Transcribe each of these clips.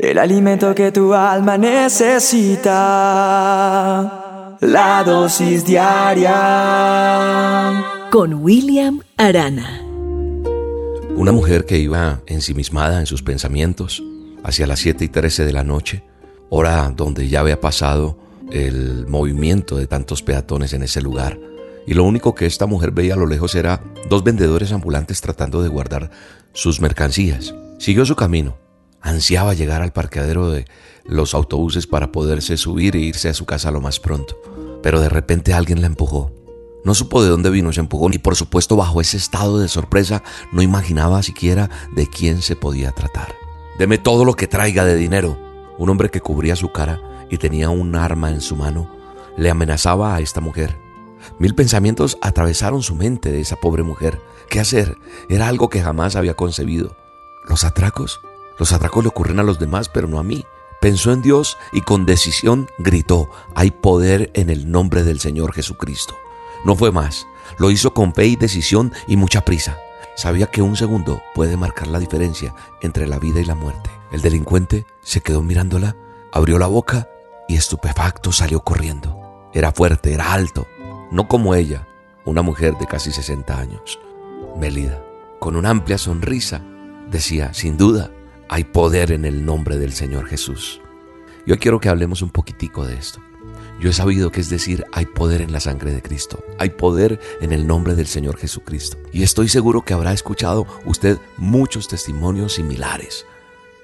el alimento que tu alma necesita, la dosis diaria. Con William Arana. Una mujer que iba ensimismada en sus pensamientos hacia las 7 y 13 de la noche, hora donde ya había pasado el movimiento de tantos peatones en ese lugar. Y lo único que esta mujer veía a lo lejos era dos vendedores ambulantes tratando de guardar sus mercancías. Siguió su camino Ansiaba llegar al parqueadero de los autobuses para poderse subir e irse a su casa lo más pronto. Pero de repente alguien la empujó. No supo de dónde vino ese empujón y por supuesto bajo ese estado de sorpresa no imaginaba siquiera de quién se podía tratar. Deme todo lo que traiga de dinero. Un hombre que cubría su cara y tenía un arma en su mano le amenazaba a esta mujer. Mil pensamientos atravesaron su mente de esa pobre mujer. ¿Qué hacer? Era algo que jamás había concebido. ¿Los atracos? Los atracos le ocurren a los demás, pero no a mí. Pensó en Dios y con decisión gritó, hay poder en el nombre del Señor Jesucristo. No fue más, lo hizo con fe y decisión y mucha prisa. Sabía que un segundo puede marcar la diferencia entre la vida y la muerte. El delincuente se quedó mirándola, abrió la boca y estupefacto salió corriendo. Era fuerte, era alto, no como ella, una mujer de casi 60 años. Melida, con una amplia sonrisa, decía, sin duda, hay poder en el nombre del Señor Jesús. Yo quiero que hablemos un poquitico de esto. Yo he sabido que es decir, hay poder en la sangre de Cristo, hay poder en el nombre del Señor Jesucristo. Y estoy seguro que habrá escuchado usted muchos testimonios similares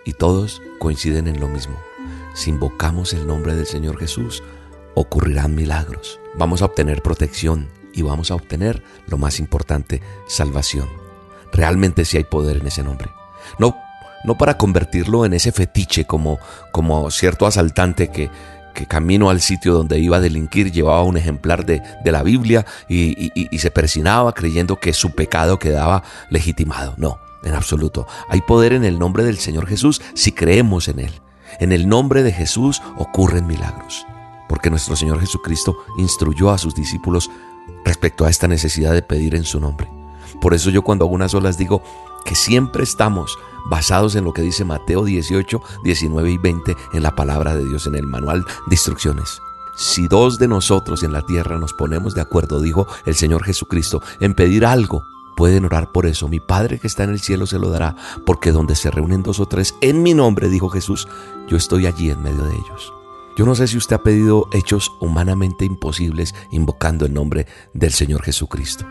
y todos coinciden en lo mismo. Si invocamos el nombre del Señor Jesús, ocurrirán milagros. Vamos a obtener protección y vamos a obtener, lo más importante, salvación. Realmente sí hay poder en ese nombre. No no para convertirlo en ese fetiche como, como cierto asaltante que, que camino al sitio donde iba a delinquir llevaba un ejemplar de, la Biblia y, y, se persinaba creyendo que su pecado quedaba legitimado. No, en absoluto. Hay poder en el nombre del Señor Jesús si creemos en Él. En el nombre de Jesús ocurren milagros. Porque nuestro Señor Jesucristo instruyó a sus discípulos respecto a esta necesidad de pedir en su nombre. Por eso yo cuando algunas olas digo que siempre estamos basados en lo que dice Mateo 18, 19 y 20 en la palabra de Dios, en el manual de instrucciones. Si dos de nosotros en la tierra nos ponemos de acuerdo, dijo el Señor Jesucristo, en pedir algo, pueden orar por eso. Mi Padre que está en el cielo se lo dará, porque donde se reúnen dos o tres en mi nombre, dijo Jesús, yo estoy allí en medio de ellos. Yo no sé si usted ha pedido hechos humanamente imposibles invocando el nombre del Señor Jesucristo.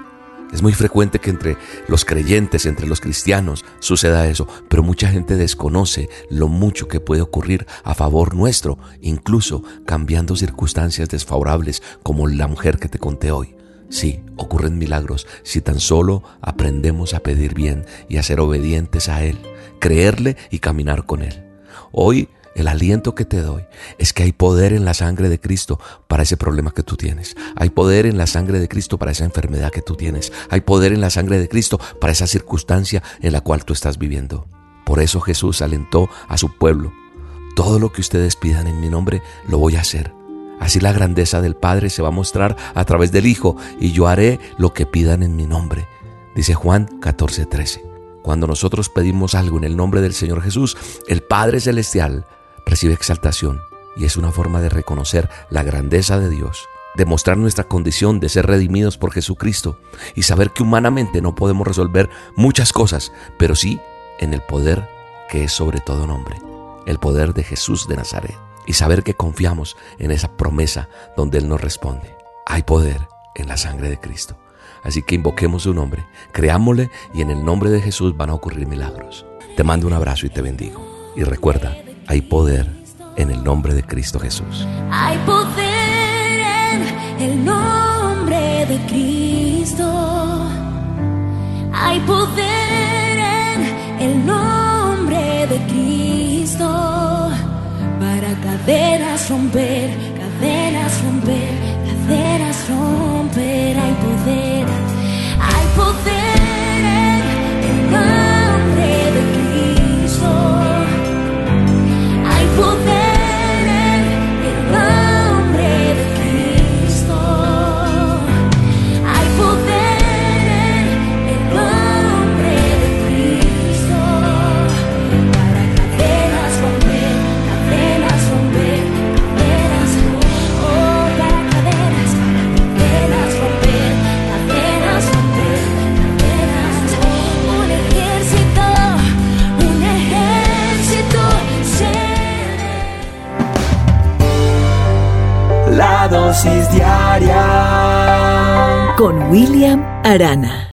Es muy frecuente que entre los creyentes, entre los cristianos, suceda eso, pero mucha gente desconoce lo mucho que puede ocurrir a favor nuestro, incluso cambiando circunstancias desfavorables como la mujer que te conté hoy. Sí, ocurren milagros si tan solo aprendemos a pedir bien y a ser obedientes a Él, creerle y caminar con Él. Hoy el aliento que te doy es que hay poder en la sangre de Cristo para ese problema que tú tienes. Hay poder en la sangre de Cristo para esa enfermedad que tú tienes. Hay poder en la sangre de Cristo para esa circunstancia en la cual tú estás viviendo. Por eso Jesús alentó a su pueblo. Todo lo que ustedes pidan en mi nombre, lo voy a hacer. Así la grandeza del Padre se va a mostrar a través del Hijo y yo haré lo que pidan en mi nombre. Dice Juan 14:13. Cuando nosotros pedimos algo en el nombre del Señor Jesús, el Padre Celestial recibe exaltación y es una forma de reconocer la grandeza de Dios, demostrar nuestra condición de ser redimidos por Jesucristo y saber que humanamente no podemos resolver muchas cosas, pero sí en el poder que es sobre todo nombre, el poder de Jesús de Nazaret, y saber que confiamos en esa promesa donde Él nos responde. Hay poder en la sangre de Cristo. Así que invoquemos su nombre, creámosle y en el nombre de Jesús van a ocurrir milagros. Te mando un abrazo y te bendigo. Y recuerda, hay poder en el nombre de Cristo Jesús. Hay poder en el nombre de Cristo. Hay poder en el nombre de Cristo. Para cadenas romper, cadenas romper, dosis diaria con William Arana.